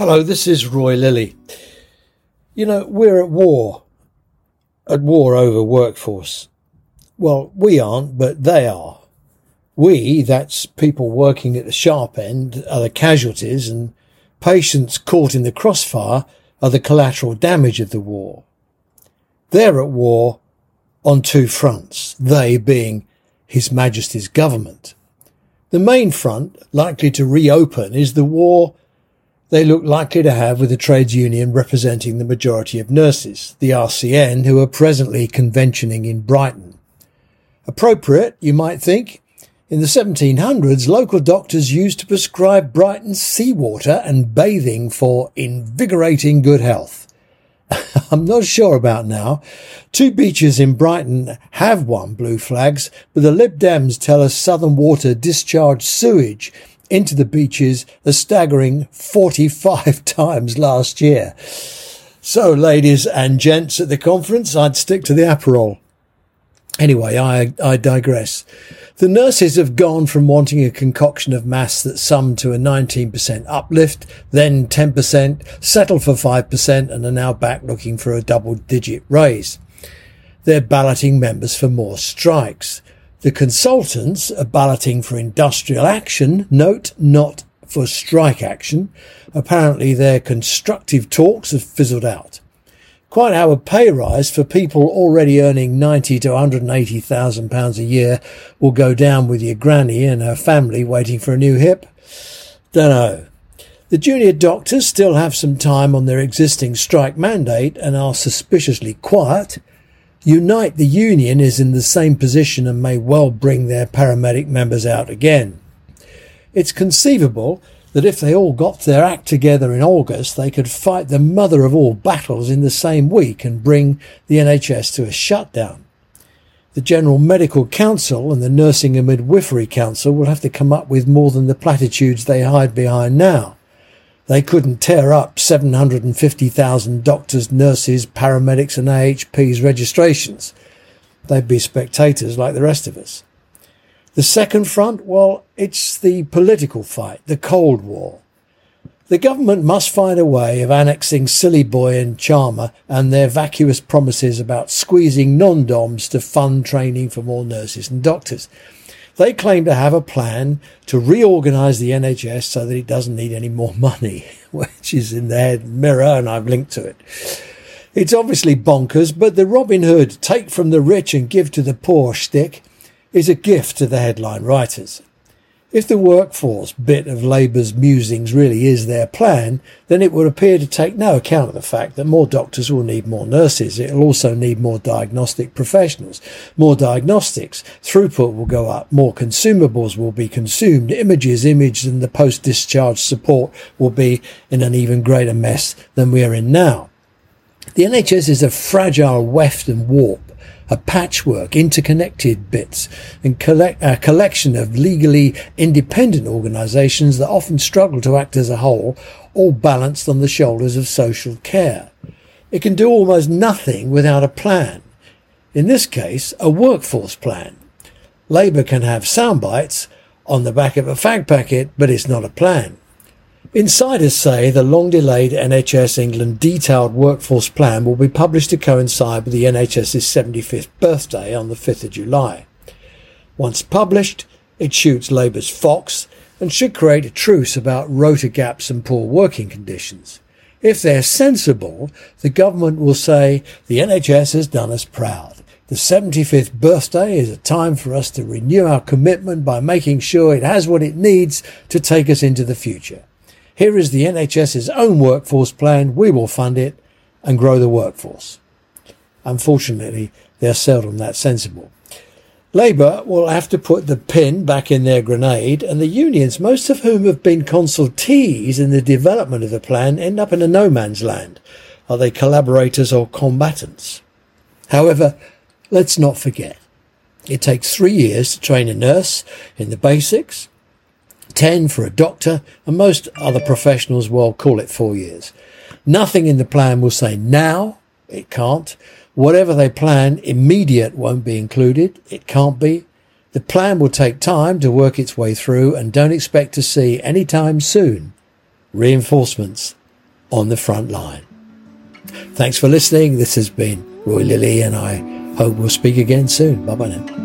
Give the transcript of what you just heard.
Hello, this is Roy Lilly. You know, we're at war. At war over workforce. Well, we aren't, but they are. We, that's people working at the sharp end, are the casualties, and patients caught in the crossfire are the collateral damage of the war. They're at war on two fronts, they being His Majesty's government. The main front, likely to reopen, is the war they look likely to have with the trades union representing the majority of nurses, the RCN, who are presently conventioning in Brighton. Appropriate, you might think. In the 1700s, local doctors used to prescribe Brighton seawater and bathing for invigorating good health. I'm not sure about now. Two beaches in Brighton have won blue flags, but the Lib Dems tell us Southern Water discharged sewage into the beaches a staggering 45 times last year. So, ladies and gents at the conference, I'd stick to the Aperol. Anyway, I, I digress. The nurses have gone from wanting a concoction of mass that summed to a 19% uplift, then 10%, settled for 5%, and are now back looking for a double digit raise. They're balloting members for more strikes. The consultants are balloting for industrial action, note not for strike action. Apparently their constructive talks have fizzled out. Quite how a pay rise for people already earning ninety to 180,000 pounds a year will go down with your granny and her family waiting for a new hip? Dunno. The junior doctors still have some time on their existing strike mandate and are suspiciously quiet. Unite the Union is in the same position and may well bring their paramedic members out again. It's conceivable that if they all got their act together in August, they could fight the mother of all battles in the same week and bring the NHS to a shutdown. The General Medical Council and the Nursing and Midwifery Council will have to come up with more than the platitudes they hide behind now. They couldn't tear up 750,000 doctors, nurses, paramedics and AHP's registrations. They'd be spectators like the rest of us. The second front, well, it's the political fight, the Cold War. The government must find a way of annexing Silly Boy and Charmer and their vacuous promises about squeezing non-doms to fund training for more nurses and doctors. They claim to have a plan to reorganise the NHS so that it doesn't need any more money, which is in their mirror, and I've linked to it. It's obviously bonkers, but the Robin Hood take from the rich and give to the poor shtick is a gift to the headline writers. If the workforce bit of Labour's musings really is their plan, then it would appear to take no account of the fact that more doctors will need more nurses. It'll also need more diagnostic professionals. More diagnostics. Throughput will go up. More consumables will be consumed. Images imaged and the post-discharge support will be in an even greater mess than we are in now. The NHS is a fragile weft and warp a patchwork, interconnected bits, and collect, a collection of legally independent organisations that often struggle to act as a whole, all balanced on the shoulders of social care. It can do almost nothing without a plan. In this case, a workforce plan. Labour can have sound bites on the back of a fag packet, but it's not a plan. Insiders say the long delayed NHS England detailed workforce plan will be published to coincide with the NHS's 75th birthday on the 5th of July. Once published, it shoots Labour's Fox and should create a truce about rota gaps and poor working conditions. If they're sensible, the government will say the NHS has done us proud. The 75th birthday is a time for us to renew our commitment by making sure it has what it needs to take us into the future. Here is the NHS's own workforce plan. We will fund it and grow the workforce. Unfortunately, they're seldom that sensible. Labour will have to put the pin back in their grenade, and the unions, most of whom have been consultees in the development of the plan, end up in a no man's land. Are they collaborators or combatants? However, let's not forget, it takes three years to train a nurse in the basics, 10 for a doctor, and most other professionals will call it four years. Nothing in the plan will say now, it can't. Whatever they plan, immediate won't be included, it can't be. The plan will take time to work its way through and don't expect to see any time soon reinforcements on the front line. Thanks for listening. This has been Roy Lilly, and I hope we'll speak again soon. Bye bye now.